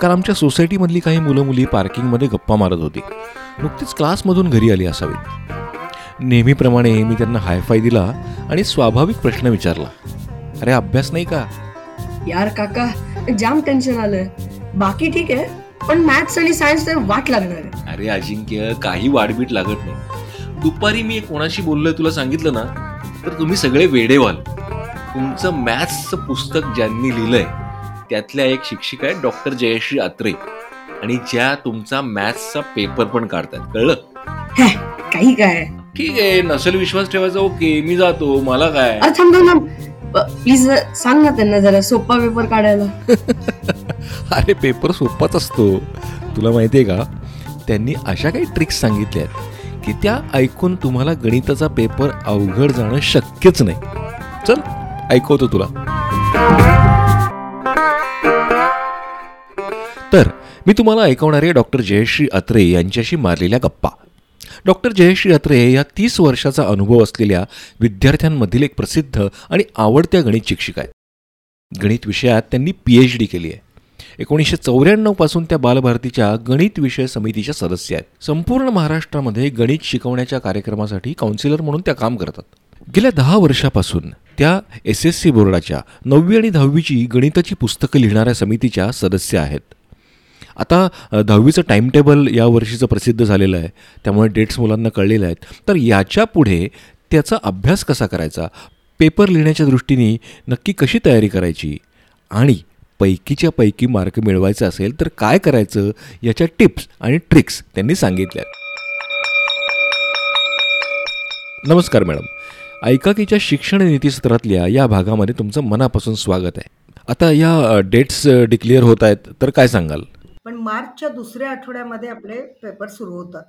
काल आमच्या सोसायटीमधली काही मुलं मुली पार्किंगमध्ये गप्पा मारत होती. नुकतीच क्लासमधून घरी आली असावीत. नेहमीप्रमाणे मी त्यांना हायफाय दिला आणि स्वाभाविक प्रश्न विचारला. अरे अभ्यास नाही का? यार काका जाम टेन्शन आलं बाकी ठीक आहे पण मॅथ्स आणि सायन्स तर वाट लागणार. आहे अरे अजिंक्य काही वाढबीट लागत नाही. दुपारी मी कोणाशी बोललोय तुला सांगितलं ना तर तुम्ही सगळे वेडे व्हाल तुमचं मॅथ्सचं पुस्तक ज्यांनी लिहिलंय त्यातल्या एक शिक्षिका आहेत डॉक्टर जयश्री अत्रे आणि ज्या तुमचा मॅथ्सचा पेपर पण काढतात कळलं? हे, काही काय? ठीक आहे नसेल विश्वास ठेवायचा ओके मी जातो मला काय? अरे थांब थांब थांब. प्लीज सांग ना त्यांना जरा सोपा पेपर काढायला. अरे पेपर सोपाच असतो. तुला माहितीये का त्यांनी अशा काही ट्रिक्स सांगितल्या आहेत की त्या ऐकून तुम्हाला गणिताचा पेपर अवघड जाणं शक्यच नाही. चल ऐकवतो तुला. तर मी तुम्हाला ऐकवणारे डॉक्टर जयश्री अत्रे यांच्याशी मारलेल्या गप्पा. डॉक्टर जयश्री अत्रे या तीस वर्षाचा अनुभव असलेल्या विद्यार्थ्यांमधील एक प्रसिद्ध आणि आवडत्या गणित शिक्षिका आहेत. गणित विषयात त्यांनी पी एच डी केली आहे. एकोणीसशे चौऱ्याण्णवपासून त्या बालभारतीच्या गणित विषय समितीच्या सदस्य आहेत. संपूर्ण महाराष्ट्रामध्ये गणित शिकवण्याच्या कार्यक्रमासाठी काउन्सिलर म्हणून त्या काम करतात. गेल्या दहा वर्षापासून त्या एस एस सी बोर्डाच्या नववी आणि दहावीची गणिताची पुस्तकं लिहिणाऱ्या समितीच्या सदस्य आहेत. आता दहावीचं टाईम टेबल या वर्षीचं प्रसिद्ध झालेलं आहे. त्यामुळे डेट्स मुलांना कळलेल्या आहेत. तर याच्यापुढे त्याचा अभ्यास कसा करायचा? पेपर लिहिण्याच्या दृष्टीने नक्की कशी तयारी करायची? आणि पैकीच्या पैकी मार्क मिळवायचे असेल तर काय करायचं? याच्या टिप्स आणि ट्रिक्स त्यांनी सांगितल्या. नमस्कार मॅडम. ऐकाकीच्या शिक्षण नीती सत्रातल्या या भागामध्ये तुमचं मनापासून स्वागत आहे. आता या डेट्स डिक्लेअर होत आहेत तर काय सांगाल? पण मार्चच्या दुसऱ्या आठवड्यामध्ये आपले पेपर सुरू होतात.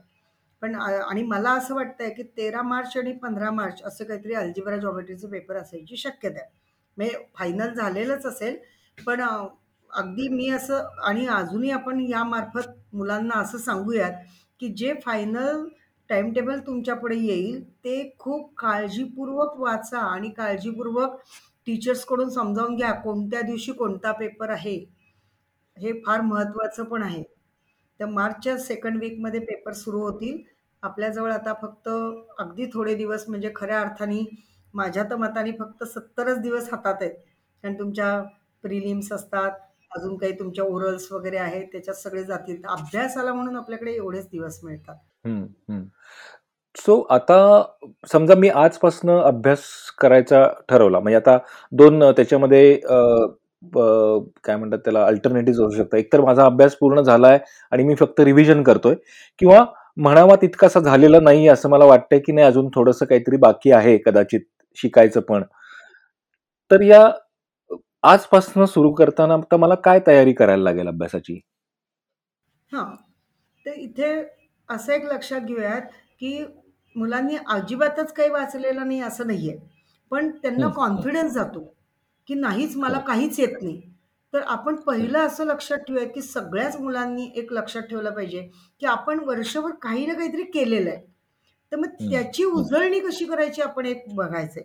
पण आणि मला असं वाटतंय की तेरा मार्च आणि पंधरा मार्च असं काहीतरी अल्जिब्रा जॉमेट्रीचे पेपर असायची शक्यता. आहे म्हणजे फायनल झालेलंच असेल पण अगदी मी असं आणि अजूनही आपण यामार्फत मुलांना असं सांगूयात की जे फायनल टाईमटेबल तुमच्यापुढे येईल ते खूप काळजीपूर्वक वाचा आणि काळजीपूर्वक टीचर्सकडून समजावून घ्या कोणत्या दिवशी कोणता पेपर आहे. हे फार महत्त्वाचं पण आहे. तर मार्चच्या सेकंड वीकमध्ये पेपर सुरू होतील. आपल्याजवळ आता फक्त अगदी थोडे दिवस म्हणजे खऱ्या अर्थाने माझ्या तर मताने फक्त सत्तरच दिवस हातात आहेत. कारण तुमच्या प्रिलिम्स असतात अजून काही तुमच्या ओरल्स वगैरे आहेत त्याच्यात सगळे जातील. तर अभ्यासाला म्हणून आपल्याकडे एवढेच दिवस मिळतात. सो आता समजा मी आजपासून अभ्यास करायचा ठरवला. म्हणजे आता दोन त्याच्यामध्ये अ, काय म्हणतात त्याला अल्टरनेटिव्ह असू शकतात. एकतर माझा अभ्यास पूर्ण झालाय आणि मी फक्त रिव्हिजन करतोय किंवा म्हणावा तितकासा झालेला नाही असं मला वाटतंय की नाही अजून थोडंसं काहीतरी बाकी आहे कदाचित शिकायचं पण. तर या आजपासून सुरू करताना आता मला काय तयारी करायला लागेल अभ्यासाची? हां. तर इथे असं एक लक्षात घेऊयात की मुलांनी अजिबातच काही वाचलेलं नाही असं नाही आहे पण त्यांना. कॉन्फिडन्स जातो. की नाहीच मला हो. काहीच येत नाही. तर आपण पहिलं असं लक्षात ठेवूया की सगळ्याच मुलांनी एक लक्षात ठेवलं पाहिजे की आपण वर्षभर काही ना काहीतरी केलेलं आहे. तर मग. त्याची उजळणी कशी करायची आपण एक बघायचंय.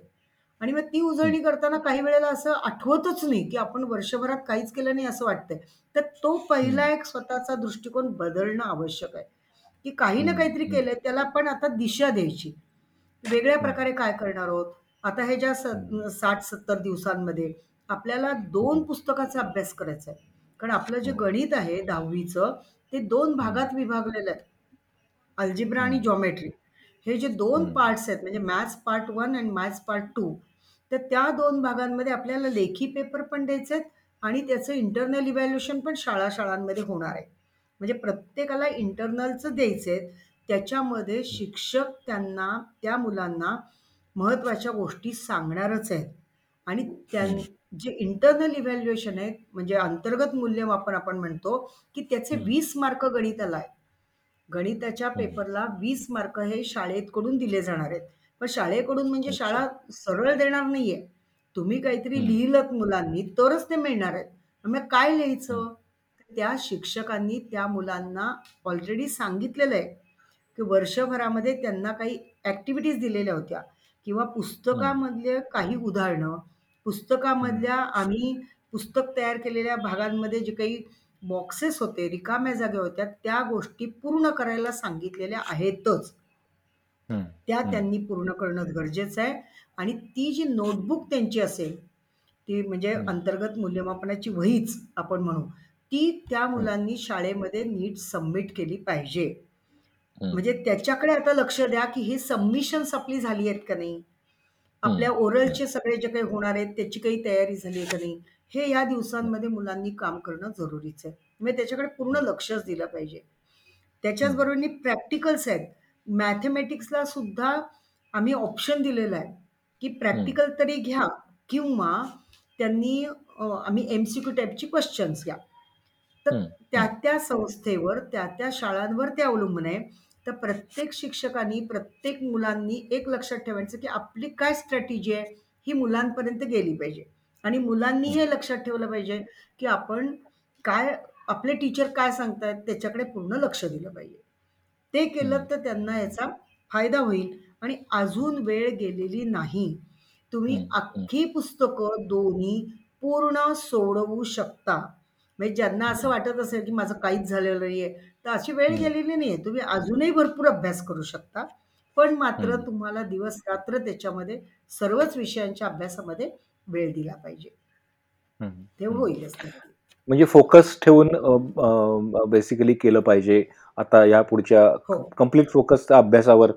आणि मग ती उजळणी करताना काही वेळेला असं आठवतच नाही की आपण वर्षभरात काहीच केलं नाही असं वाटतंय. तर तो पहिला एक स्वतःचा दृष्टिकोन बदलणं आवश्यक आहे. की काही ना काहीतरी. केलंय त्याला आपण आता दिशा द्यायची. वेगळ्या. प्रकारे काय करणार आहोत? आता हे ज्या हं. साठ सत्तर दिवसांमध्ये आपल्याला दोन पुस्तकाचा अभ्यास करायचा आहे कारण आपलं जे हं. गणित आहे दहावीचं ते दोन भागात विभागलेलं आहे अल्जिब्रा आणि हं. जॉमेट्री हे जे दोन हं. पार्ट्स आहेत म्हणजे मॅथ्स पार्ट वन आणि मॅथ्स पार्ट टू तर त्या दोन भागांमध्ये आपल्याला लेखी पेपर पण द्यायचे आहेत आणि त्याचं इंटरनल इव्हॅल्युएशन पण शाळा शाळांमध्ये होणार आहे म्हणजे प्रत्येकाला इंटरनलचं द्यायचं आहे त्याच्यामध्ये शिक्षक त्यांना त्या मुलांना महत्त्वाच्या गोष्टी सांगणारच आहेत आणि त्यां. जे इंटरनल इव्हॅल्युएशन आहे म्हणजे अंतर्गत मूल्यमापन आपण म्हणतो की त्याचे. वीस मार्क गणिताला आहे गणिताच्या. पेपरला वीस मार्क हे शाळेकडून दिले जाणार आहेत पण शाळेकडून म्हणजे. शाळा सरळ देणार नाहीये तुम्ही काहीतरी. लिहिलं मुलांनी तरच ते मिळणार आहेत मग काय. लिहायचं त्या शिक्षकांनी त्या मुलांना ऑलरेडी सांगितलेलं आहे की वर्षभरामध्ये त्यांना काही ॲक्टिव्हिटीज दिलेल्या होत्या किंवा. पुस्तकामधले काही उदाहरणं हं. पुस्तकामधल्या आम्ही पुस्तक तयार केलेल्या भागांमध्ये जे काही बॉक्सेस होते रिकाम्या जागा होत्या त्या गोष्टी पूर्ण करायला सांगितलेल्या आहेतच. त्या. त्यांनी पूर्ण करणं गरजेचं आहे आणि ती जी नोटबुक त्यांची असेल ती म्हणजे. अंतर्गत मूल्यमापनाची वहीच आपण म्हणू ती त्या मुलांनी शाळेमध्ये नीट सबमिट केली पाहिजे म्हणजे त्याच्याकडे आता लक्ष द्या की ही सबमिशन्स आपली झाली आहेत का नाही? आपल्या ओरलचे सगळे जे काही होणार आहेत त्याची काही तयारी झाली आहे का नाही? हे या दिवसांमध्ये मुलांनी काम करणं जरुरीचं आहे. म्हणजे त्याच्याकडे पूर्ण लक्षच दिलं पाहिजे. त्याच्याच बरोबरनी प्रॅक्टिकल्स आहेत. मॅथमॅटिक्सला सुद्धा आम्ही ऑप्शन दिलेलं आहे. की प्रॅक्टिकल तरी घ्या किंवा त्यांनी अं, आम्ही एम सी क्यू टाईपची क्वेश्चन्स घ्या. तर. त्या त्या संस्थेवर त्या त्या शाळांवर ते अवलंबून आहे. तर प्रत्येक शिक्षकांनी प्रत्येक मुलांनी एक लक्षात ठेवायचं की आपली काय स्ट्रॅटेजी आहे ही मुलांपर्यंत गेली पाहिजे. आणि मुलांनी हे लक्षात ठेवलं पाहिजे की आपण काय आपले टीचर काय सांगतायत त्याच्याकडे पूर्ण लक्ष दिलं पाहिजे. ते केलं तर त्यांना याचा फायदा होईल. आणि अजून वेळ गेलेली नाही. तुम्ही. अख्खी पुस्तकं दोन्ही पूर्ण सोडवू शकता. म्हणजे ज्यांना असं वाटत असेल की माझं काहीच झालेलं नाहीये तर अशी वेळ. गेलेली नाहीये तुम्ही अजूनही भरपूर अभ्यास करू शकता पण मात्र. तुम्हाला दिवस रात्र त्याच्यामध्ये सर्वच विषयांच्या अभ्यासामध्ये वेळ दिला पाहिजे. ते. होईलच. म्हणजे फोकस ठेवून बेसिकली केलं पाहिजे आता या पुढच्या हो कंप्लीट फोकस त्या अभ्यासावर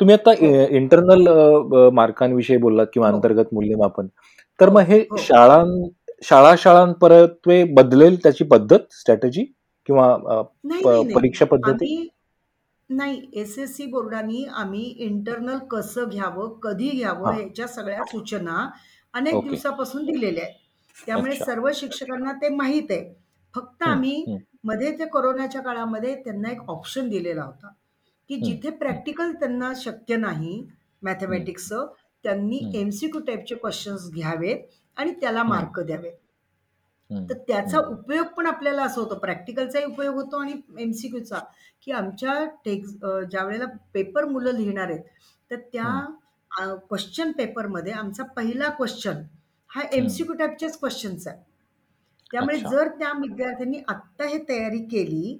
तुम्ही आता हो. इंटरनल मार्कांविषयी बोललात किंवा हो. अंतर्गत मूल्यमापन तर मग हे हो. शाळां शाळा शाळांपर्यंत बदलेल त्याची पद्धत स्ट्रॅटेजी किंवा नाही परीक्षा पद्धती? आम्ही नाही एस एस सी बोर्डाने आम्ही इंटरनल कसं घ्यावं कधी घ्यावं हा. ह्याच्या सगळ्या सूचना अनेक ओके. दिवसापासून दिलेल्या आहेत. त्यामुळे अच्छा. सर्व शिक्षकांना ते माहीत आहे. फक्त हम्म, आम्ही हम्म, मध्ये ते कोरोनाच्या काळामध्ये त्यांना एक ऑप्शन दिलेला होता. की हम्म, जिथे प्रॅक्टिकल त्यांना शक्य नाही हम्म, मॅथमॅटिक्सचं त्यांनी हम्म, एम सी क्यू टाईपचे क्वेश्चन्स घ्यावेत आणि त्याला हम्म, मार्क द्यावेत. तर त्याचा उपयोग पण आपल्याला असं होतो. प्रॅक्टिकलचाही उपयोग होतो आणि एम सी क्यूचा की आमच्या टेक्स ज्या वेळेला पेपर मुलं लिहिणार आहेत तर त्या क्वेश्चन पेपरमध्ये आमचा पहिला क्वेश्चन हा एम सी हम्म. क्यू टाईपचेच क्वेश्चन्स आहे. त्यामुळे जर त्या विद्यार्थ्यांनी आत्ता हे तयारी केली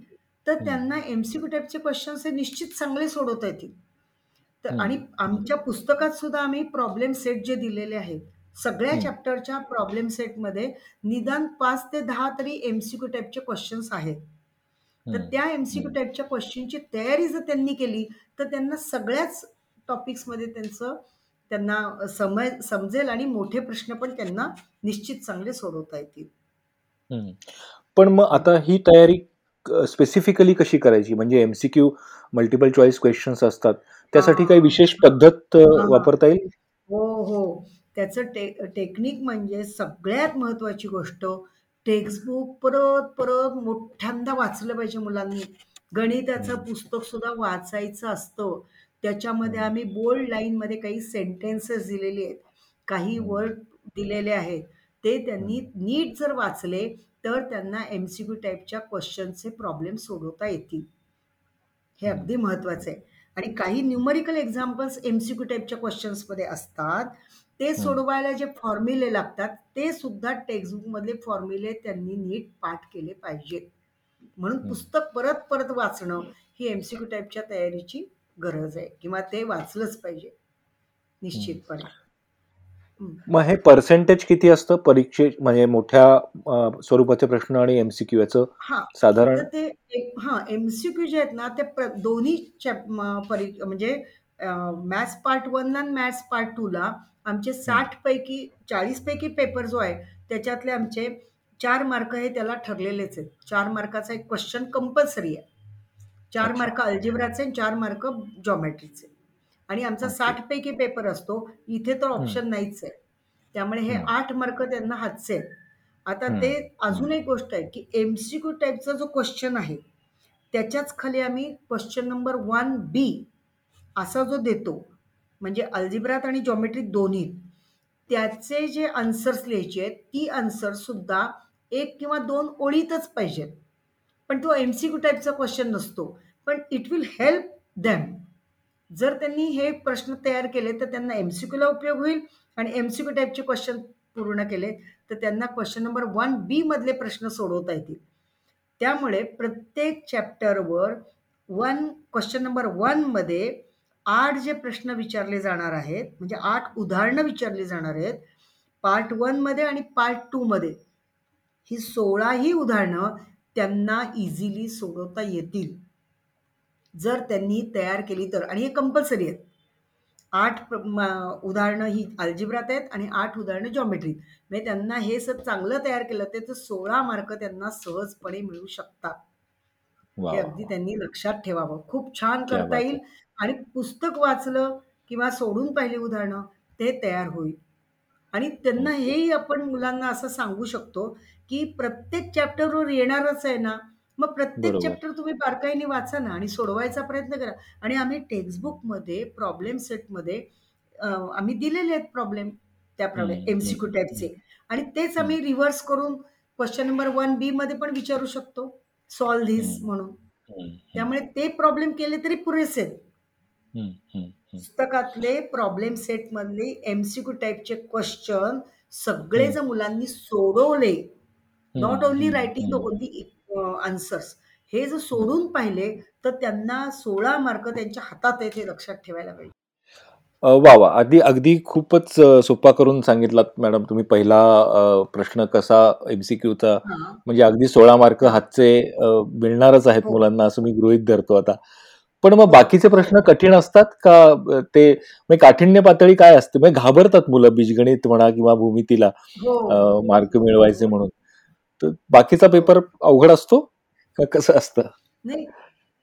तर त्यांना एम सी क्यू टाईपचे क्वेश्चन्स हे निश्चित चांगले सोडवता येतील. तर आणि आमच्या पुस्तकात सुद्धा आम्ही प्रॉब्लेम सेट जे दिलेले आहेत सगळ्या चॅप्टरच्या प्रॉब्लेम सेटमध्ये निदान पाच ते दहा तरी एम सी क्यू टाईपचे क्वेश्चन्स आहेत. तर त्या एम सी क्यू हम्म, टाईपच्या क्वेश्चनची तयारी जर त्यांनी केली तर त्यांना सगळ्याच टॉपिक्समध्ये त्यांचं त्यांना समय समजेल आणि मोठे प्रश्न पण त्यांना निश्चित चांगले सोडवता येतील. पण मग आता ही तयारी स्पेसिफिकली कशी करायची? म्हणजे एमसीक्यू मल्टिपल चॉईस क्वेश्चन्स असतात. त्यासाठी काही विशेष पद्धत अ, हा. वापरता येईल? हो हो. त्याचं टे टेक्निक म्हणजे सगळ्यात महत्वाची गोष्ट टेक्स्टबुक परत परत मोठ्यांदा वाचलं पाहिजे मुलांनी गणिताचं हम्म. पुस्तक सुद्धा वाचायचं असतं त्याच्यामध्ये. आम्ही बोल्ड लाईनमध्ये काही सेंटेन्सेस दिलेले आहेत काही. वर्ड दिलेले आहेत ते त्यांनी. नीट जर वाचले तर त्यांना एम सी क्यू टाईपच्या क्वेश्चनचे प्रॉब्लेम सोडवता येतील हे. अगदी महत्वाचं आहे आणि काही numerical examples M C Q टाईपच्या क्वेश्चन्समध्ये असतात ते. सोडवायला जे फॉर्म्युले लागतात ते सुद्धा टेक्स्टबुकमधले फॉर्म्युले त्यांनी नीट पाठ केले पाहिजेत म्हणून. पुस्तक परत परत वाचणं ही एम सी क्यू टाईपच्या तयारीची गरज आहे किंवा ते वाचलंच पाहिजे निश्चितपणे. मग हे पर्सेंटेज किती असतं परीक्षे म्हणजे मोठ्या स्वरूपाचे प्रश्न आणि एमसीक्यू याचं हा साधारण ते हा एमसीक्यू जे आहेत ना ते दोन्ही म्हणजे मॅथ्स पार्ट वन आणि मॅथ्स पार्ट टू ला आमचे साठ पैकी चाळीस पैकी पेपर जो आहे त्याच्यातले आमचे चार मार्क हे त्याला ठरलेलेच आहेत चार मार्काचा एक क्वेश्चन कंपल्सरी आहे चार. मार्क अल्जेब्राचे आणि चार मार्क जॉमेट्रीचे आणि आमचा. साठ पैकी पेपर असतो इथे तर ऑप्शन नाहीच आहे त्यामुळे हे. आठ मार्क त्यांना हातचे आहेत आता. ते अजून एक गोष्ट आहे की एमसीक्यू टाईपचा जो क्वेश्चन आहे त्याच्याच खाली आम्ही क्वेश्चन नंबर वन बी असा जो देतो म्हणजे अल्जिब्रात आणि जॉमेट्रीत दोन्ही त्याचे जे आन्सर्स लिहायचे आहेत ती आन्सर्ससुद्धा एक किंवा दोन ओळीतच पाहिजेत. पण तो एम सी क्यू टाईपचा क्वेश्चन नसतो. पण इट विल हेल्प दॅम जर त्यांनी हे प्रश्न तयार केले तर त्यांना एम सी क्यूला उपयोग होईल. आणि एम सी क्यू टाईपचे क्वेश्चन पूर्ण केले तर त्यांना क्वेश्चन नंबर वन बी मधले प्रश्न सोडवता येतील. त्यामुळे प्रत्येक चॅप्टरवर वन क्वेश्चन नंबर वनमध्ये आठ जे प्रश्न विचारले जाणार आहेत म्हणजे आठ उदाहरणं विचारली जाणार आहेत पार्ट वनमध्ये आणि पार्ट टूमध्ये ही सोळाही उदाहरणं त्यांना इझिली सोडवता येतील. जर त्यांनी तयार केली तर आणि हे कंपल्सरी आहेत. आठ उदाहरणं ही अल्जिब्रात आहेत आणि आठ उदाहरणं जॉमेट्रीत म्हणजे त्यांना हे सर चांगलं तयार केलं ते तर सोळा मार्क त्यांना सहजपणे मिळू शकतात. हे अगदी. त्यांनी लक्षात ठेवावं. खूप छान करता येईल. आणि पुस्तक वाचलं किंवा सोडून पाहिली उदाहरणं ते तयार होईल. आणि त्यांना हेही आपण मुलांना असं सांगू शकतो की प्रत्येक चॅप्टरवर येणारच आहे ना मग प्रत्येक बरोबर. चॅप्टर तुम्ही बारकाईने वाचा ना आणि सोडवायचा प्रयत्न करा. आणि आम्ही टेक्स्टबुकमध्ये प्रॉब्लेम सेटमध्ये अं, आम्ही दिलेले आहेत प्रॉब्लेम त्याप्रमाणे हम्म, एम सी क्यू हम्म, टाईपचे आणि तेच आम्ही रिव्हर्स करून क्वेश्चन नंबर वन बी मध्ये पण विचारू शकतो. सॉल्व धिस हम्म, म्हणून. त्यामुळे ते प्रॉब्लेम केले तरी पुरेसे आहेत. पुस्तकातले प्रॉब्लेम सेट मधले एमसीक्यू टाईपचे क्वेश्चन सगळे हम्म, जर मुलांनी सोडवले. Not only hmm, writing the. Only answers हे जर सोडून पाहिले तर त्यांना सोळा मार्क त्यांच्या हातात आहेत हे लक्षात ठेवायला पाहिजे. अ, वा वा. आधी अगदी खूपच अ, सोपा करून सांगितलात मॅडम तुम्ही. पहिला अ, प्रश्न कसा एमसीक्यूचा हा. म्हणजे अगदी सोळा मार्क हा हातचे अ, मिळणारच आहेत हो. मुलांना असं मी गृहीत धरतो आता. पण मग बाकीचे प्रश्न कठीण असतात का? ते म्हणजे काठिण्य पातळी काय असते? म्हणजे घाबरतात मुलं बीजगणित म्हणा किंवा भूमितीला हो. मार्क मिळवायचे म्हणून. तर बाकीचा पेपर अवघड असतो का कसं असतं? नाही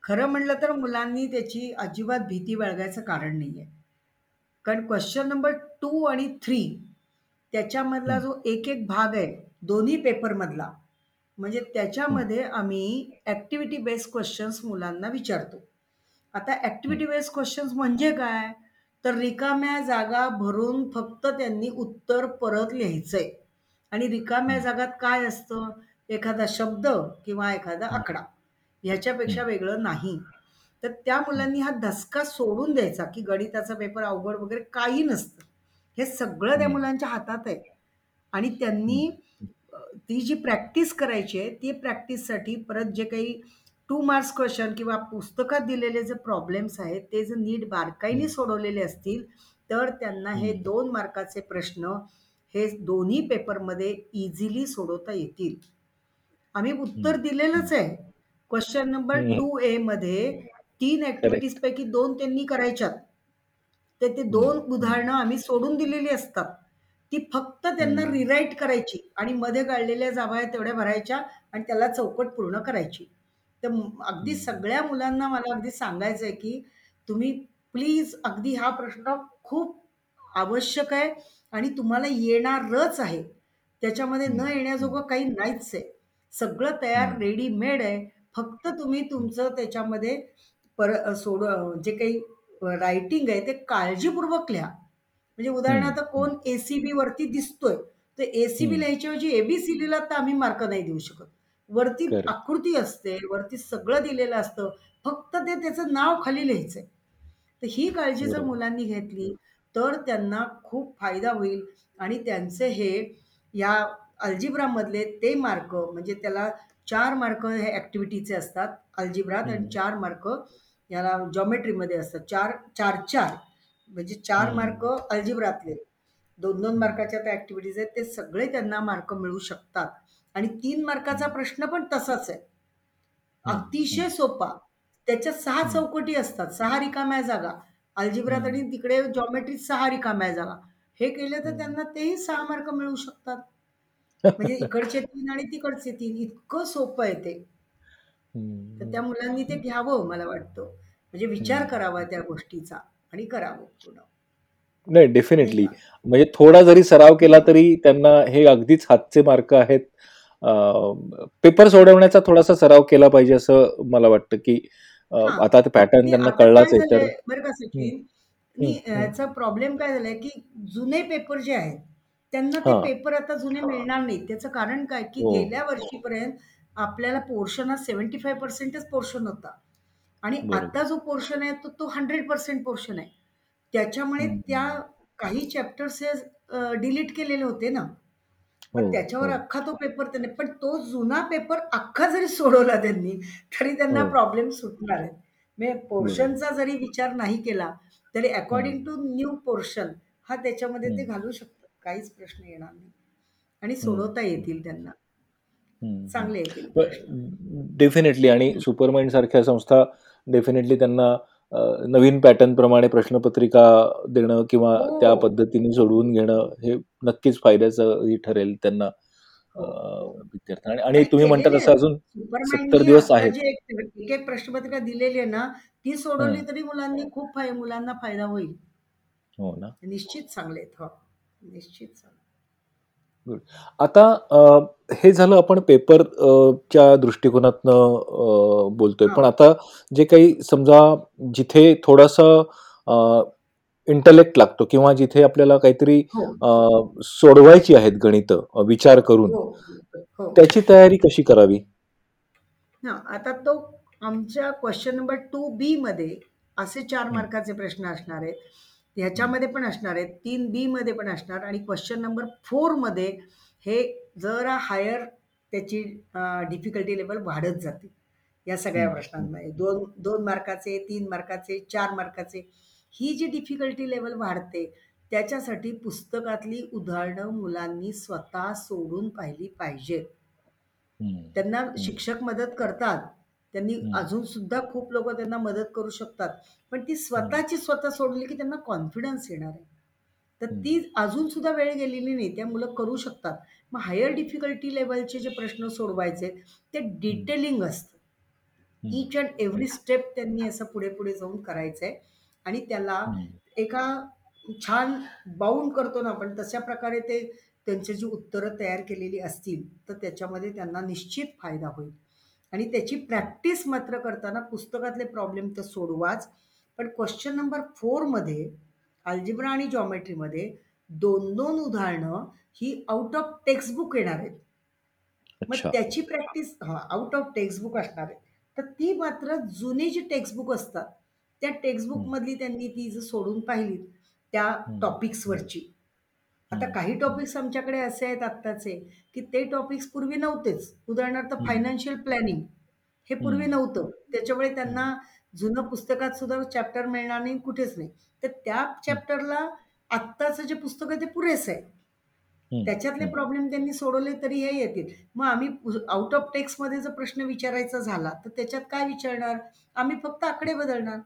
खरं म्हणलं तर मुलांनी त्याची अजिबात भीती बाळगायचं कारण नाहीये. कारण क्वेश्चन नंबर टू आणि थ्री त्याच्यामधला हम्म, जो एक एक भाग आहे दोन्ही पेपरमधला म्हणजे हम्म, त्याच्यामध्ये आम्ही ॲक्टिव्हिटी बेस्ड क्वेश्चन्स मुलांना विचारतो. आता हम्म, ॲक्टिव्हिटी बेस्ड क्वेश्चन्स म्हणजे काय? तर रिकाम्या जागा भरून फक्त त्यांनी उत्तर परत लिहायचंय. आणि रिकाम्या जागात काय असतं? एखादा शब्द किंवा एखादा आकडा. ह्याच्यापेक्षा वेगळं नाही. तर त्या मुलांनी हा धसका सोडून द्यायचा की गणिताचा पेपर अवघड वगैरे काही नसतं. हे सगळं त्या मुलांच्या हातात आहे. आणि त्यांनी ती जी प्रॅक्टिस करायची आहे ती प्रॅक्टिससाठी परत जे काही टू मार्क्स क्वेश्चन किंवा पुस्तकात दिलेले जे प्रॉब्लेम्स आहेत ते जर नीट बारकाईने सोडवलेले असतील तर त्यांना हे दोन मार्काचे प्रश्न हे दोन्ही पेपरमध्ये इझिली सोडवता येतील. आम्ही उत्तर दिलेलंच आहे. क्वेश्चन नंबर टू ए मध्ये तीन ऍक्टिव्हिटीज पैकी दोन त्यांनी करायच्यात. तर ते दोन उदाहरणं आम्ही सोडून दिलेली असतात. ती फक्त त्यांना रिराईट करायची आणि मध्ये काढलेल्या जाभया तेवढ्या भरायच्या आणि त्याला चौकट पूर्ण करायची. तर अगदी सगळ्या मुलांना मला अगदी सांगायचं आहे की तुम्ही प्लीज अगदी हा प्रश्न खूप आवश्यक आहे आणि तुम्हाला येणारच आहे. त्याच्यामध्ये न येण्याजोगं काही नाहीच आहे सगळं तयार रेडीमेड आहे. फक्त तुम्ही तुमचं त्याच्यामध्ये पर सोड जे काही रायटिंग आहे ते काळजीपूर्वक लिहा. म्हणजे उदाहरणार्थ कोण ए सी बी वरती दिसतोय. तर ए सी बी हम्म, लिहायच्याऐवजी ए बी सी लिहिला तर आम्ही मार्क नाही देऊ शकत. वरती आकृती असते वरती सगळं दिलेलं असतं फक्त ते त्याचं नाव खाली लिहायचंय. तर ही काळजी जर मुलांनी घेतली तर त्यांना खूप फायदा होईल आणि त्यांचे हे या अल्जिब्रामधले ते मार्क म्हणजे त्याला चार मार्क हे ॲक्टिव्हिटीचे असतात अल्जिब्रात आणि चार मार्क याला जॉमेट्रीमध्ये असतात. चार चार चार म्हणजे चार मार्क अल्जिब्रातले दोन दोन मार्काच्या त्या ॲक्टिव्हिटीज आहेत ते सगळे त्यांना मार्क मिळू शकतात. आणि तीन मार्काचा प्रश्न पण तसाच आहे. अतिशय सोपा. त्याच्यात सहा चौकटी असतात. सहा रिकाम्या जागा. अल्जिब्रात आणि तिकडे जॉमेट्रीत सहा रिकाम्या जागा. हे केलं तर. त्यांना तेही सहा मार्क मिळू शकतात. म्हणजे इकडचे तीन आणि तिकडचे तीन. इतकं सोपं आहे ते. तर त्या मुलांनी ते घ्यावं मला वाटतं. म्हणजे विचार. करावा त्या गोष्टीचा आणि करावं पूर्ण. नाही डेफिनेटली म्हणजे थोडा जरी सराव केला तरी त्यांना हे अगदीच हातचे मार्क आहेत. पेपर सोडवण्याचा थोडासा सराव केला पाहिजे असं मला वाटतं की आता ते पॅटर्न त्यांना कळलाच आहे तर बरं का सचिन. ह्याचा प्रॉब्लेम काय झालाय की जुने पेपर जे आहेत त्यांना ते पेपर आता जुने मिळणार नाहीत. त्याचं कारण काय? की हो. गेल्या वर्षीपर्यंत आपल्याला पोर्शन हा सेव्हन्टी फाय पर्सेंटच पोर्शन होता. आणि आता जो पोर्शन आहे तो तो हंड्रेड पर्सेंट पोर्शन आहे. त्याच्यामुळे त्या काही चॅप्टर्स हे डिलीट केलेले होते ना. मग हो, त्याच्यावर हो. अख्खा तो पेपर त्याने पण तो जुना पेपर अख्खा जरी सोडवला त्यांनी तरी त्यांना हो. प्रॉब्लेम सुटणार आहेत म्हणजे बरोबर. पोर्शनचा जरी विचार नाही केला तरी. अकॉर्डिंग टू न्यू पोर्शन हा त्याच्यामध्ये ते. घालू शकतात काहीच प्रश्न येणार नाही आणि. सोडवता येतील त्यांना. चांगले येतील पण डेफिनेटली आणि सुपरमाइंड सारख्या संस्था डेफिनेटली त्यांना अ, नवीन पॅटर्न प्रमाणे प्रश्नपत्रिका देणं किंवा त्या पद्धतीने सोडवून घेणं हे नक्कीच फायद्याचं ही ठरेल त्यांना विद्यार्थ्यांना. आणि तुम्ही म्हणता तसं अजून सत्तर दिवस आहेत. जे एक एक प्रश्नपत्रिका दिलेली आहे ना ती सोडवली. तरी मुलांनी खूप मुलांना फायदा होईल. हो ना. निश्चित चांगले हो. निश्चित गुड. आता हे झालं आपण पेपर च्या दृष्टिकोनातनं बोलतोय. पण आता जे काही समजा जिथे थोडंसं इंटलेक्ट लागतो किंवा जिथे आपल्याला काहीतरी हो. अ, सोडवायची आहेत गणितं विचार करून. हो हो त्याची तयारी कशी करावी? हा आता तो आमच्या क्वेश्चन नंबर टू बी मध्ये असे चार हं, मार्काचे प्रश्न असणार आहेत. हं, ह्याच्यामध्ये पण असणार आहेत. तीन बी मध्ये पण असणार आणि क्वेश्चन नंबर फोरमध्ये हे जरा हायर त्याची डिफिकल्टी लेवल वाढत जाते. या सगळ्या हं, प्रश्नांमध्ये. दोन दोन मार्काचे तीन मार्काचे चार मार्काचे. ही जी डिफिकल्टी लेवल वाढते त्याच्यासाठी पुस्तकातली उदाहरणं मुलांनी स्वतः सोडून पाहिली पाहिजेत त्यांना शिक्षक मदत करतात. त्यांनी अजून सुद्धा खूप लोक त्यांना मदत करू शकतात. पण ती स्वतःची स्वतः सोडली की त्यांना कॉन्फिडन्स येणार आहे. तर ती अजून सुद्धा वेळ गेलेली नाही त्या मुलं करू शकतात. मग हायर डिफिकल्टी लेवलचे जे प्रश्न सोडवायचे ते डिटेलिंग असतं. ईच अँड एव्हरी स्टेप त्यांनी असं पुढे पुढे जाऊन करायचं आहे आणि त्याला एका छान बाउंड करतो ना आपण तशा प्रकारे ते त्यांची जी उत्तरं तयार केलेली असतील तर त्याच्यामध्ये त्यांना निश्चित फायदा होईल. आणि त्याची प्रॅक्टिस मात्र करताना पुस्तकातले प्रॉब्लेम तर सोडवाच पण क्वेश्चन नंबर फोरमध्ये अल्जिब्रा आणि जॉमेट्रीमध्ये दोन दोन उदाहरणं ही आउट ऑफ टेक्स्टबुक येणार आहेत. मग त्याची प्रॅक्टिस हा आउट ऑफ टेक्स्टबुक असणार आहे. तर ती मात्र जुनी जी टेक्स्टबुक असतात त्या हं, टेक्स्टबुकमधली त्यांनी ती जर सोडून पाहिली त्या टॉपिक्सवरची आता काही टॉपिक्स आमच्याकडे असे आहेत आत्ताचे की ते टॉपिक्स पूर्वी नव्हतेच. उदाहरणार्थ फायनान्शियल प्लॅनिंग हे पूर्वी नव्हतं. त्याच्यामुळे त्यांना जुनं पुस्तकात सुद्धा चॅप्टर मिळणार नाही कुठेच नाही. तर त्या चॅप्टरला आत्ताचं जे पुस्तक आहे ते पुरेसं आहे. त्याच्यातले प्रॉब्लेम त्यांनी सोडवले तरी हे येतील. मग आम्ही आउट ऑफ टेक्स्टमध्ये जर प्रश्न विचारायचा झाला तर त्याच्यात काय विचारणार? आम्ही फक्त आकडे बदलणार.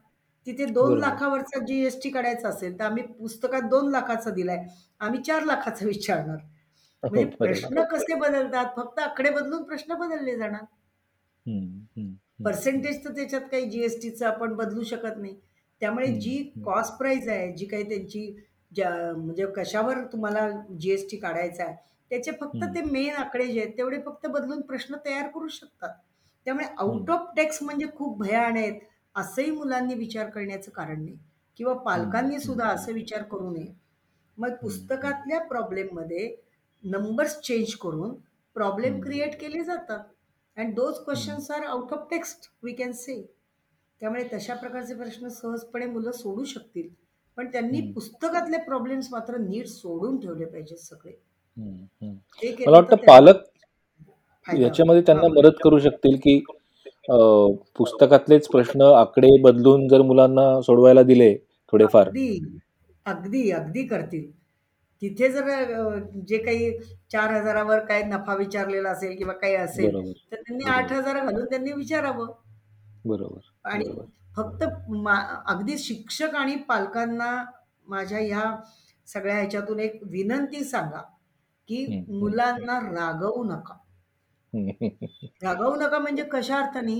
तिथे दोन बरोबर. लाखावरचा जीएसटी काढायचा असेल तर आम्ही पुस्तकात दोन लाखाचा दिलाय. आम्ही चार लाखाचा विचारणार. हो म्हणजे बरोबर. प्रश्न कसे बदलतात? फक्त आकडे बदलून प्रश्न बदलले जाणार. हं, हं, हं, पर्सेंटेज तर त्याच्यात काही जीएसटीचं आपण बदलू शकत नाही. त्यामुळे हं, जी हं, कॉस्ट प्राईज आहे जी काही त्यांची ज्या म्हणजे कशावर तुम्हाला जीएसटी काढायचा आहे त्याचे फक्त हं, ते मेन आकडे जे आहेत तेवढे फक्त बदलून प्रश्न तयार करू शकतात. त्यामुळे आउट हं, ऑफ टेक्स्ट म्हणजे खूप भयाण आहेत. असंही मुलांनी विचार करण्याचं कारण नाही. किंवा पालकांनी सुद्धा असं विचार करू नये. मग पुस्तकातल्या प्रॉब्लेममध्ये नंबर्स चेंज करून प्रॉब्लेम क्रिएट केले जातात. And those questions are out of text we can say त्यामुळे तशा प्रकारचे प्रश्न सहजपणे मुलं सोडू शकतील. पण त्यांनी पुस्तकातले प्रॉब्लेम्स मात्र नीट सोडून ठेवले पाहिजेत सगळे. मला वाटतं पालक याच्यामध्ये त्यांना मदत करू शकतील की पुस्तकातलेच प्रश्न आकडे बदलून जर मुलांना सोडवायला दिले थोडेफार. अगदी अगदी अगदी करतील. तिथे जर जे काही चार हजारावर काय नफा विचारलेला असेल किंवा काही असेल तर त्यांनी आठ हजार घालून त्यांनी विचारावं. बरोबर आणि फक्त अगदी शिक्षक आणि पालकांना माझ्या ह्या सगळ्या ह्याच्यातून एक विनंती सांगा की मुलांना रागवू नका. रागवू नका म्हणजे कशा अर्थाने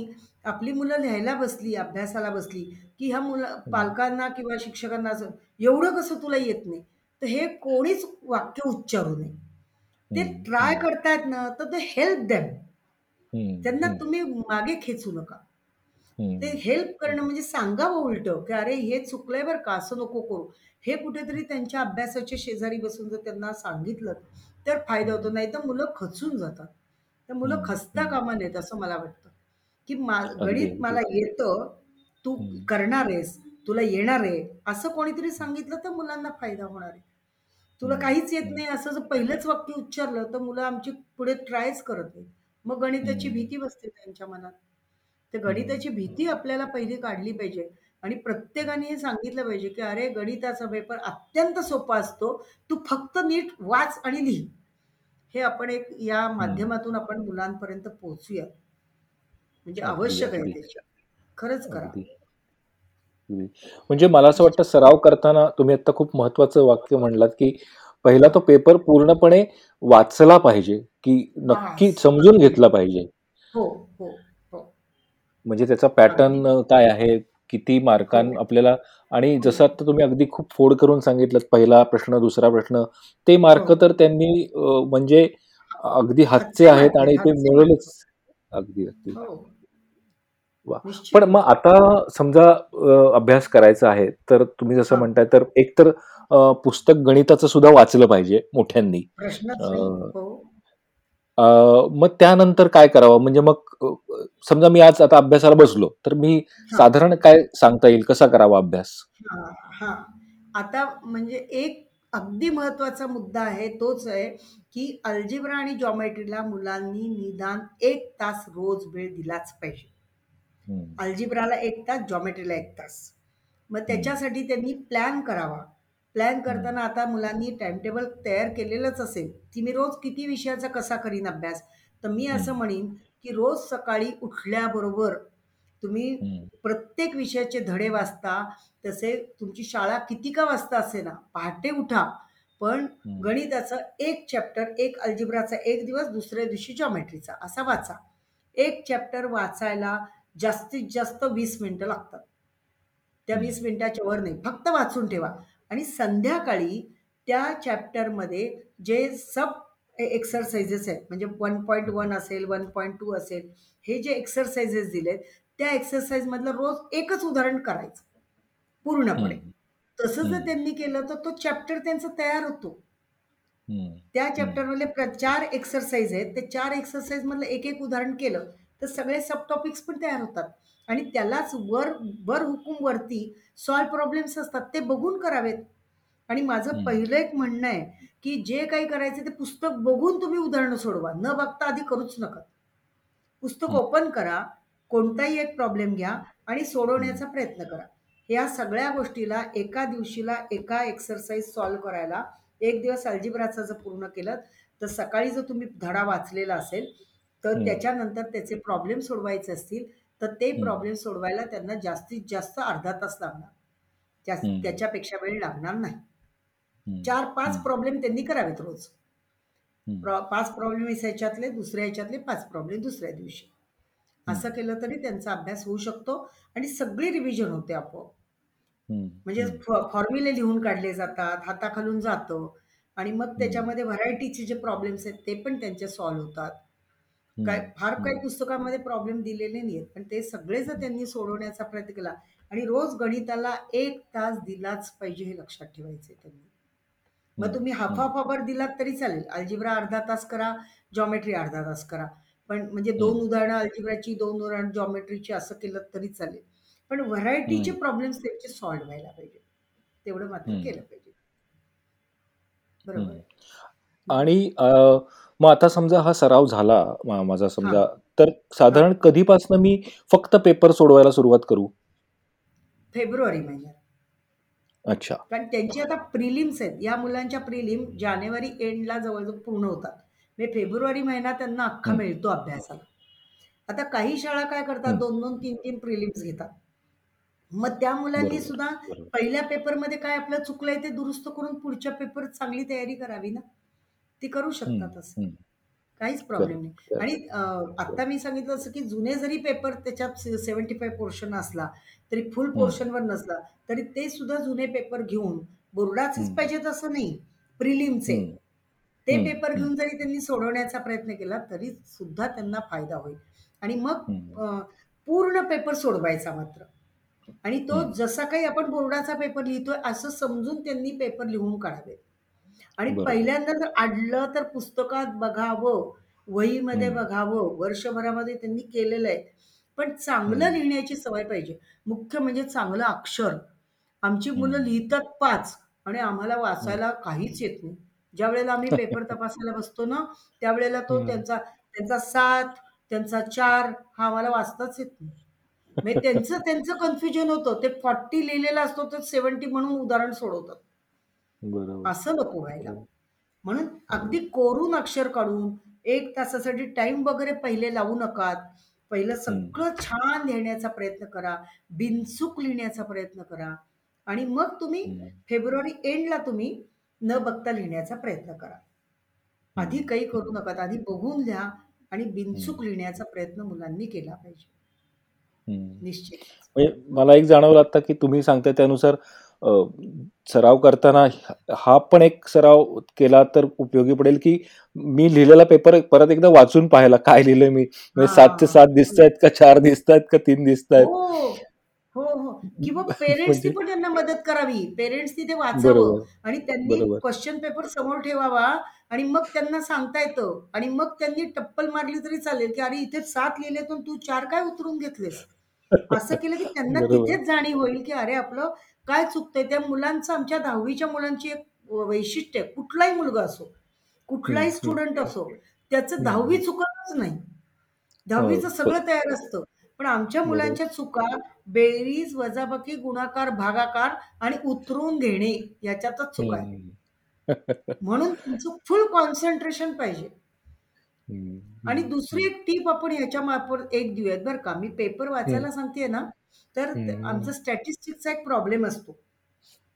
आपली मुलं लिहायला बसली अभ्यासाला बसली की ह्या मुलं पालकांना किंवा शिक्षकांना असं एवढं कसं तुला येत नाही? तर हे कोणीच वाक्य उच्चारू नये. ते ट्राय करतायत ना तर ते हेल्प देम. त्यांना तुम्ही मागे खेचू नका. ते हेल्प करणं म्हणजे सांगावं उलटं की अरे हे चुकलंय बरं का असं नको करू. हे कुठेतरी त्यांच्या अभ्यासाच्या शेजारी बसून जर त्यांना सांगितलं तर फायदा होतो. नाही तर मुलं खचून जातात. तर मुलं हं. कामा नयेत असं मला वाटतं की मा गणित मला येतं तू करणार आहेस तुला येणार आहे असं कोणीतरी सांगितलं तर मुलांना फायदा होणार आहे तुला. काहीच येत. नाही असं जर पहिलंच वाक्य उच्चारलं तर मुलं आमची पुढे ट्रायच करत नाही मग गणिताची. भीती बसते त्यांच्या मनात तर गणिताची भीती आपल्याला पहिली काढली पाहिजे आणि प्रत्येकाने हे सांगितलं पाहिजे की अरे गणिताचा पेपर अत्यंत सोपा असतो तू फक्त नीट वाच आणि लिही हे आपण एक या माध्यमातून आपण मुलांपर्यंत पोहोचूया. म्हणजे अगदी, आवश्यक आहे अगदी. ते खरंच करा. अगदी. म्हणजे मला असं वाटतं सराव करताना तुम्ही आता खूप महत्वाचं वाक्य म्हणलात की पहिला तो पेपर पूर्णपणे वाचला पाहिजे की नक्की हा. समजून घेतला पाहिजे. हो हो हो. म्हणजे त्याचा पॅटर्न काय आहे? किती मार्कां हो. आपल्याला आणि जसं आता तुम्ही अगदी खूप फोड करून सांगितलं पहिला प्रश्न दुसरा प्रश्न ते मार्क हो. तर त्यांनी म्हणजे अगदी हातचे आहेत आणि ते हातचे मिळवलेच अगदी अगदी हो. पण मग आता समजा अभ्यास करायचा आहे तर तुम्ही जसं. म्हणताय तर एक तर पुस्तक गणिताचं सुद्धा वाचलं पाहिजे मोठ्यांनी प्रश्नच अ, नाही हो अ, मग त्यानंतर काय करावं? म्हणजे मग समजा मी आज आता अभ्यासाला बसलो तर मी. साधारण काय सांगता येईल? कसा करावा अभ्यास? हा हा. आता म्हणजे एक अगदी महत्त्वाचा मुद्दा आहे तोच आहे की अल्जिब्रा आणि जॉमेट्रीला मुलांनी निदान एक तास रोज वेळ दिलाच पाहिजे. हम्म. अल्जिब्राला एक तास जॉमेट्रीला एक तास. मग त्याच्यासाठी त्यांनी प्लॅन करावा. प्लॅन करताना आता मुलांनी टाइमटेबल तयार केलेलंच असेल की मी रोज किती विषयाचा कसा करीन अभ्यास तर मी असं. म्हणेन की रोज सकाळी उठल्याबरोबर तुम्ही. प्रत्येक विषयाचे धडे वाचता तसे तुमची शाळा किती का वाजता असे ना पहाटे उठा पण. गणिताचं एक चॅप्टर एक अल्जिब्राचा एक दिवस दुसऱ्या दिवशी जॉमेट्रीचा असा वाचा एक चॅप्टर वाचायला जास्तीत जास्त वीस मिनिटं लागतात त्या. वीस मिनिटाच्या वर नाही फक्त वाचून ठेवा आणि संध्याकाळी त्या चॅप्टरमध्ये जे सब एक्सरसाइजेस आहेत म्हणजे वन पॉईंट वन असेल वन पॉईंट टू असेल हे जे एक्सरसाइजेस दिलेत त्या एक्सरसाइजमधलं रोज एकच उदाहरण करायचं पूर्णपणे. तसं जर. त्यांनी केलं तर तो चॅप्टर त्यांचा तयार होतो. त्या. चॅप्टरमधले चार एक्सरसाइज आहेत ते चार एक्सरसाइज मधलं एक एक उदाहरण केलं तर सगळे सब टॉपिक्स पण तयार होतात आणि त्यालाच वर वर हुकूम वरती सॉल्व प्रॉब्लेम्स असतात ते बघून करावेत आणि माझं. पहिलं एक म्हणणं आहे की जे काही करायचं ते पुस्तक बघून तुम्ही उदाहरणं सोडवा न बघता आधी करूच नका पुस्तक. ओपन करा कोणताही एक प्रॉब्लेम घ्या आणि सोडवण्याचा प्रयत्न करा या सगळ्या गोष्टीला एका दिवशीला एका एक्सरसाइज सॉल्व्ह करायला एक दिवस अल्जिब्राचं जर पूर्ण केलं तर सकाळी जर तुम्ही धडा वाचलेला असेल तर. त्याच्यानंतर त्याचे प्रॉब्लेम सोडवायचे असतील तर ते. प्रॉब्लेम सोडवायला त्यांना जास्तीत जास्त अर्धा तास लागणार. त्याच्यापेक्षा वेळ लागणार नाही. चार पाच. प्रॉब्लेम त्यांनी करावेत रोज पाच प्रॉब्लेम ह्याच्यातले दुसऱ्या ह्याच्यातले पाच प्रॉब्लेम दुसऱ्या दिवशी असं केलं तरी त्यांचा अभ्यास होऊ शकतो आणि सगळी रिव्हिजन होते आपोआप. म्हणजे. फॉर्म्युले लिहून काढले जातात हाताखालून जातं आणि मग. त्याच्यामध्ये व्हरायटीचे जे प्रॉब्लेम्स आहेत ते पण त्यांचे सॉल्व्ह होतात काय. फार काही. पुस्तकामध्ये प्रॉब्लेम दिलेले नाहीत पण ते सगळे जर त्यांनी सोडवण्याचा प्रयत्न केला आणि रोज गणिताला एक तास दिलाच पाहिजे हे लक्षात ठेवायचे त्यांनी मग. तुम्ही हाफ. हाफ आवर दिलात तरी चालेल अल्जिब्रा अर्धा तास करा जॉमेट्री अर्धा तास करा पण म्हणजे दोन. उदाहरणं अल्जिब्राची दोन उदाहरणं जॉमेट्रीची असं केलं तरी चालेल पण व्हरायटीचे. प्रॉब्लेम्स त्यांचे सॉल्व्ह व्हायला पाहिजे तेवढं मात्र. केलं पाहिजे बरोबर. आणि मग आता समजा हा सराव झाला मा- माझा हा. समजा तर हा. साधारण कधीपासून मी फक्त पेपर सोडवायला सुरुवात करू? फेब्रुवारी महिन्यात. अच्छा. कारण त्यांची आता प्रिलिम्स आहेत. या मुलांच्या प्रिलिम जानेवारी एंडला जवळजवळ पूर्ण होतात. म्हणजे फेब्रुवारी महिना त्यांना अख्खा. मिळतो अभ्यासाला. आता काही शाळा काय करतात. दोन दोन तीन तीन प्रिलिम्स घेतात. मग त्या मुलांनी बरोबर सुद्धा बरोबर. पहिल्या पेपरमध्ये काय आपलं चुकलंय ते दुरुस्त करून पुढच्या पेपर चांगली तयारी करावी ना? ती करू. शकतात असं. काहीच प्रॉब्लेम नाही आणि आता मी सांगितलं असं की जुने जरी पेपर त्याच्यात सेव्हन्टी फाईव्ह पोर्शन असला तरी फुल. पोर्शनवर नसला तरी ते सुद्धा जुने पेपर घेऊन बोर्डाचेच. पाहिजेत असं नाही प्रिलिमचे. ते. पेपर. घेऊन जरी त्यांनी सोडवण्याचा प्रयत्न केला तरी सुद्धा त्यांना फायदा होईल आणि मग पूर्ण पेपर सोडवायचा मात्र आणि तो. जसा काही आपण बोर्डाचा पेपर लिहितोय असं समजून त्यांनी पेपर लिहून काढावे आणि बरोबर. पहिल्यांदा जर अडलं तर पुस्तकात बघावं वहीमध्ये. बघावं वर्षभरामध्ये त्यांनी केलेलं आहे. पण चांगलं. लिहिण्याची सवय पाहिजे. मुख्य म्हणजे चांगलं अक्षर. आमची मुलं. लिहितात पाच आणि आम्हाला वाचायला काहीच येत नाही. ज्या वेळेला आम्ही पेपर तपासायला बसतो ना त्यावेळेला तो. त्यांचा त्यांचा सात त्यांचा चार हा आम्हाला वाचताच येत नाही. म्हणजे त्यांचं त्यांचं कन्फ्युजन होतं. ते फॉर्टी लिहिलेलं असतो तर सेव्हन्टी म्हणून उदाहरण सोडवतात. बरोबर. असं नको व्हायला. म्हणून अगदी कोरून अक्षर काढून एक तासासाठी टाइम वगैरे पहिले लावू नका पहिलं सगळं छान लिहिण्याचा प्रयत्न करा. बिनचूक लिहिण्याचा प्रयत्न करा. आणि मग तुम्ही हम्म. फेब्रुवारी एंडला तुम्ही न बघता लिहिण्याचा प्रयत्न करा. आधी काही करू नका आधी बघून लिहा आणि बिनचूक लिहिण्याचा प्रयत्न मुलांनी केला पाहिजे. हम्म. निश्चित म्हणजे मला एक जाणवलं आता की तुम्ही सांगताय त्यानुसार सराव करताना हा पण एक सराव केला तर उपयोगी पडेल की मी लिहिलेला पेपर परत एकदा वाचून पाहायला काय लिहिलंय मी. म्हणजे. सात ते सात दिसत आहेत का चार दिसत आहेत का तीन दिसत आहेत हो. हो हो. किंवा पेरेंट्सनी म्हणजे- पण त्यांना मदत करावी. पेरेंट्सनी ते वाचावं. आणि त्यांनी. क्वेश्चन पेपर समोर ठेवावा आणि मग त्यांना सांगता येतं. आणि मग त्यांनी टप्पल मारली तरी चालेल की अरे इथे सात लिहिले तू चार काय उतरून घेतलेस? असं केलं की त्यांना. तिथेच जाणीव होईल की अरे आपलं काय चुकतंय त्या मुलांचं आमच्या दहावीच्या मुलांची एक वैशिष्ट्य आहे कुठलाही मुलगा असो कुठलाही स्टुडंट असो त्याचं. दहावी चुकतच नाही दहावीचं हो. सगळं तयार असतं पण आमच्या. मुलांच्या चुका बेरीज वजाबाकी गुणाकार भागाकार आणि उतरून घेणे याच्यातच चुका आहे. म्हणून तुमचं फुल कॉन्सन्ट्रेशन पाहिजे. आणि दुसरी एक टीप आपण ह्याच्या मार्फत एक देऊयात बरं का मी पेपर वाचायला सांगते ना तर. आमचा स्टॅटिस्टिक्सचा एक प्रॉब्लेम असतो.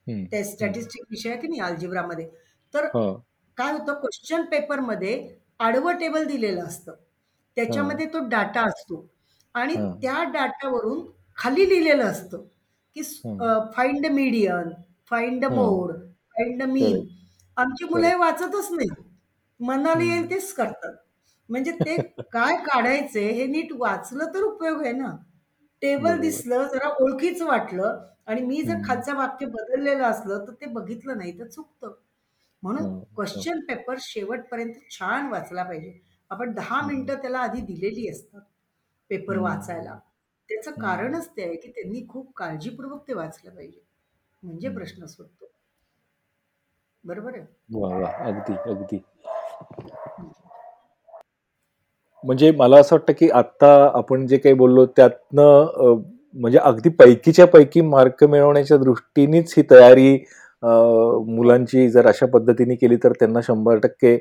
त्या स्टॅटिस्टिक विषय आहे की नाही अल्जिब्रामध्ये तर हा. काय होतं क्वेश्चन पेपरमध्ये आडवं टेबल दिलेलं असतं त्याच्यामध्ये तो डाटा असतो आणि. त्या डाटावरून खाली लिहिलेलं असतं की. Find the median find the. Mode find the mean. आमची मुलं हे वाचतच नाही मनाला येईल तेच करतात म्हणजे ते काय काढायचे हे नीट वाचलं तर उपयोग आहे ना टेबल बरोबर. दिसलं जरा ओळखीचं वाटलं आणि मी जर. खालचं वाक्य बदललेलं असलं तर ते बघितलं नाही तर चुकतं म्हणून हं, हं. क्वेश्चन पेपर शेवटपर्यंत छान वाचला पाहिजे आपण दहा हं. मिनिटं त्याला आधी दिलेली असतात पेपर हं. वाचायला त्याचं हं. कारणच ते आहे की त्यांनी खूप काळजीपूर्वक ते वाचलं पाहिजे म्हणजे हं. प्रश्न सुटतो बरोबर आहे वा वा अगदी अगदी म्हणजे मला असं वाटतं की आता आपण जे काही बोललो त्यातनं म्हणजे अगदी पैकीच्या पैकी मार्क मिळवण्याच्या दृष्टीनेच ही तयारी मुलांची जर अशा पद्धतीने केली तर त्यांना शंभर टक्के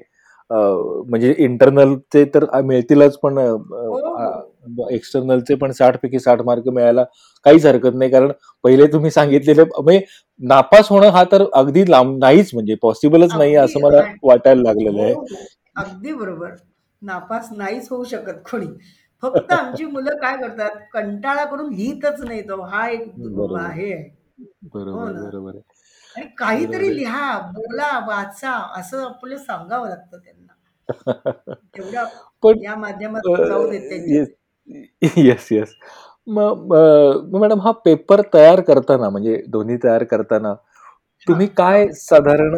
म्हणजे इंटरनलचे तर मिळतीलच पण हो. एक्सटर्नलचे पण साठ पैकी साठ मार्क मिळायला काहीच हरकत नाही कारण पहिले तुम्ही सांगितलेले म्हणजे नापास होणं हा तर अगदी लांब नाहीच म्हणजे पॉसिबलच नाही असं मला वाटायला लागलेलं आहे हो, हो. अगदी बरोबर नापास नाहीच होऊ शकत कोणी फक्त आमची मुलं काय करतात कंटाळा करून लिहितच नाही तो हा एक बरोबर. आहे बरोबर हो. बरोबर आहे. आणि काहीतरी बरोबर. लिहा बोला वाचा असं आपलं सांगावं लागतं त्यांना तेवढं पण या माध्यमातून जाऊ देत येस येस मग मॅडम हा पेपर तयार करताना म्हणजे दोन्ही तयार करताना तुम्ही. काय साधारण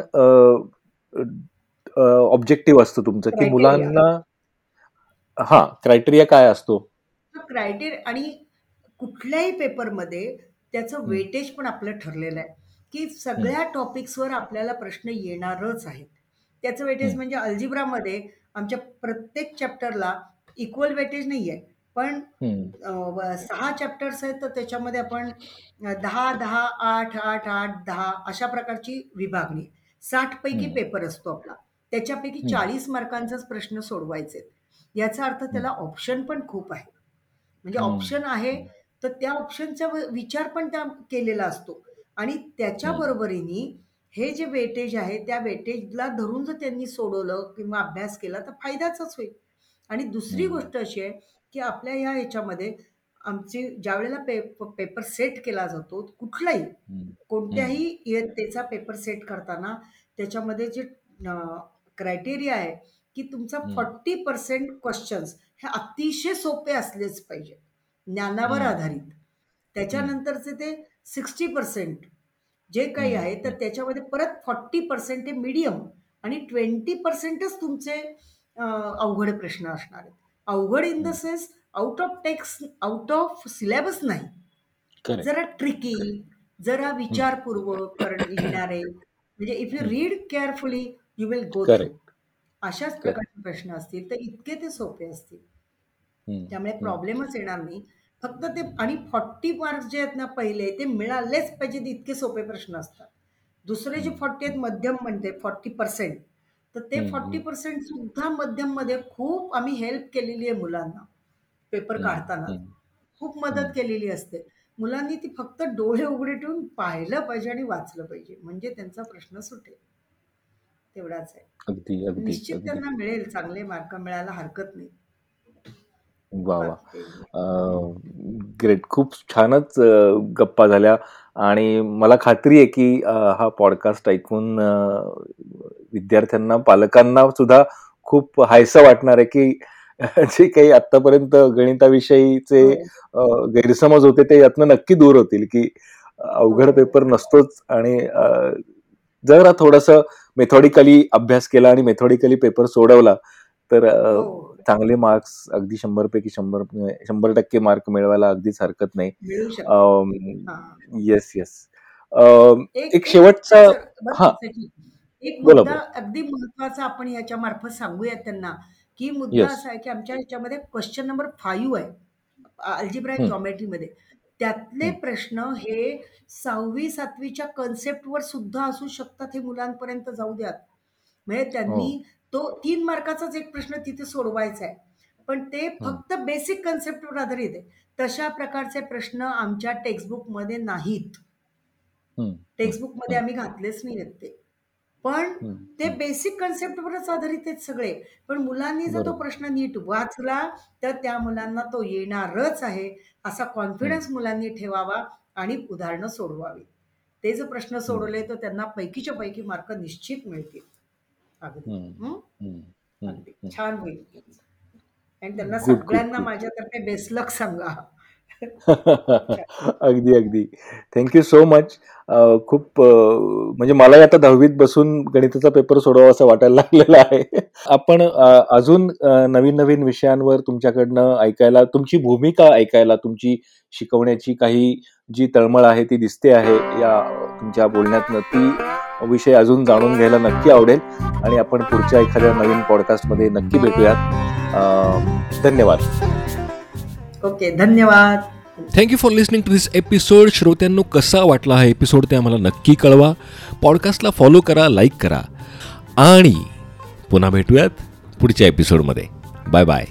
ऑब्जेक्टिव्ह असतो तुमचं की. मुलांना हा क्रायटेरिया काय असतो? क्रायटेरिया आणि कुठल्याही पेपरमध्ये त्याचं. वेटेज पण आपलं ठरलेलं आहे. की सगळ्या टॉपिक्सवर आपल्याला प्रश्न येणारच आहेत. त्याचं वेटेज. म्हणजे अल्जिब्रामध्ये आमच्या प्रत्येक चॅप्टरला इक्वल वेटेज नाही आहे. पण सहा चॅप्टर्स आहेत तर त्याच्यामध्ये आपण दहा दहा आठ आठ आठ दहा अशा प्रकारची विभागणी. साठ पैकी. पेपर असतो आपला. त्याच्यापैकी. चाळीस मार्कांचाच प्रश्न सोडवायचे याचा अर्थ त्याला ऑप्शन पण खूप आहे. म्हणजे हं. ऑप्शन आहे तर त्या ऑप्शनचा व- विचार पण त्या केलेला असतो. आणि त्याच्या हं. बरोबरीने हे जे वेटेज आहे त्या वेटेजला धरून जर त्यांनी सोडवलं किंवा अभ्यास केला तर फायद्याचाच होईल. आणि दुसरी हं. गोष्ट अशी आहे की आपल्या ह्या ह्याच्यामध्ये आमची ज्या वेळेला पे पेपर सेट केला जातो कुठलाही कोणत्याही इयत्तेचा पेपर सेट करताना त्याच्यामध्ये जे क्रायटेरिया आहे की तुमचा. फॉर्टी पर्सेंट क्वेश्चन्स हे अतिशय सोपे असलेच पाहिजे ज्ञानावर. आधारित त्याच्यानंतरचे ते सिक्स्टी पर्सेंट जे काही. आहे तर त्याच्यामध्ये परत फॉर्टी पर्सेंट हे मीडियम आणि ट्वेंटी पर्सेंटच तुमचे अवघड प्रश्न असणार आहेत अवघड in the. Sense out of text out of syllabus नाही. जरा ट्रिकी जरा विचारपूर्वक लिहिणारे म्हणजे if you read carefully you will go Correct. अशाच प्रकारचे प्रश्न असतील तर इतके ते सोपे असतील. त्यामुळे. प्रॉब्लेमच येणार नाही फक्त ते आणि फॉर्टी मार्क्स जे आहेत ना पहिले ते मिळालेच पाहिजेत इतके सोपे प्रश्न असतात दुसरे जे फॉर्टी आहेत मध्यम म्हणते फॉर्टी पर्सेंट तर ते फॉर्टी. पर्सेंट सुद्धा मध्यममध्ये खूप आम्ही हेल्प केलेली आहे मुलांना पेपर काढताना. खूप मदत. केलेली असते मुलांनी ती फक्त डोळे उघडे ठेवून पाहिलं पाहिजे आणि वाचलं पाहिजे म्हणजे त्यांचा प्रश्न सुटेल तेवढाच आहे. अगदी अगदी निश्चित अगदी. त्यांना मिळेल चांगले मार्क मिळायला हरकत नाही. वा वा. ग्रेट. खूप छानच गप्पा झाल्या. आणि मला खात्री आहे की हा पॉडकास्ट ऐकून विद्यार्थ्यांना पालकांना सुद्धा खूप हायसं वाटणार आहे की जे काही आतापर्यंत गणिताविषयीचे हो. गैरसमज होते ते यातनं नक्की दूर होतील की अवघड हो. पेपर नसतोच. आणि जरा थोडंसं मेथॉडिकली अभ्यास केला आणि मेथॉडिकली पेपर सोडवला तर हो चांगले मार्क्स अगदी शंभर पैकी शंभर शंभर टक्के मार्क मिळवायला अगदीच हरकत नाही. येस येस एक शेवटचा हा. एक मुद्दा. अगदी महत्त्वाचा आपण याच्या मार्फत सांगूयात त्यांना की मुद्दा. असा आहे की आमच्या ह्याच्यामध्ये क्वेश्चन नंबर फाईव्ह आहे अल्जिब्रा. जॉमेट्रीमध्ये त्यातले. प्रश्न हे सहावी सातवीच्या कन्सेप्टवर सुद्धा असू शकतात हे मुलांपर्यंत जाऊ द्यात. म्हणजे त्यांनी हो. तो तीन मार्काचाच एक प्रश्न तिथे सोडवायचा आहे. पण ते फक्त बेसिक कन्सेप्टवर आधारित आहे. तशा प्रकारचे प्रश्न आमच्या टेक्स्टबुकमध्ये नाहीत. टेक्स्टबुकमध्ये आम्ही घातलेच नाही आहेत ते. पण. ते बेसिक कन्सेप्टवरच आधारित आहेत सगळे. पण मुलांनी जर तो. प्रश्न नीट वाचला तर त्या मुलांना तो येणारच आहे असा कॉन्फिडन्स मुलांनी ठेवावा आणि उदाहरणं सोडवावी ते जर प्रश्न सोडवले तर त्यांना पैकीच्या पैकी मार्क निश्चित मिळतील. अगदी. छान होईल आणि त्यांना सगळ्यांना. माझ्यातर्फे बेस्ट लक सांगा. अगदी अगदी. थँक्यू सो मच खूप म्हणजे मलाही आता दहावीत बसून गणिताचा पेपर सोडवा असं वाटायला लागलेलं आहे. आपण अजून नवीन नवीन विषयांवर तुमच्याकडनं ऐकायला तुमची भूमिका ऐकायला तुमची शिकवण्याची काही जी तळमळ आहे ती दिसते आहे या तुमच्या बोलण्यातनं ती विषय अजून जाणून घ्यायला नक्की आवडेल. आणि आपण पुढच्या एखाद्या नवीन पॉडकास्टमध्ये नक्की भेटूयात. धन्यवाद. ओके धन्यवाद. Thank you for listening to this episode श्रोत्यांनो कसा वाटला हा एपिसोड ते आम्हाला नक्की कळवा. पॉडकास्टला फॉलो करा लाईक करा. आणि पुन्हा भेटूयात पुढच्या एपिसोडमध्ये बाय बाय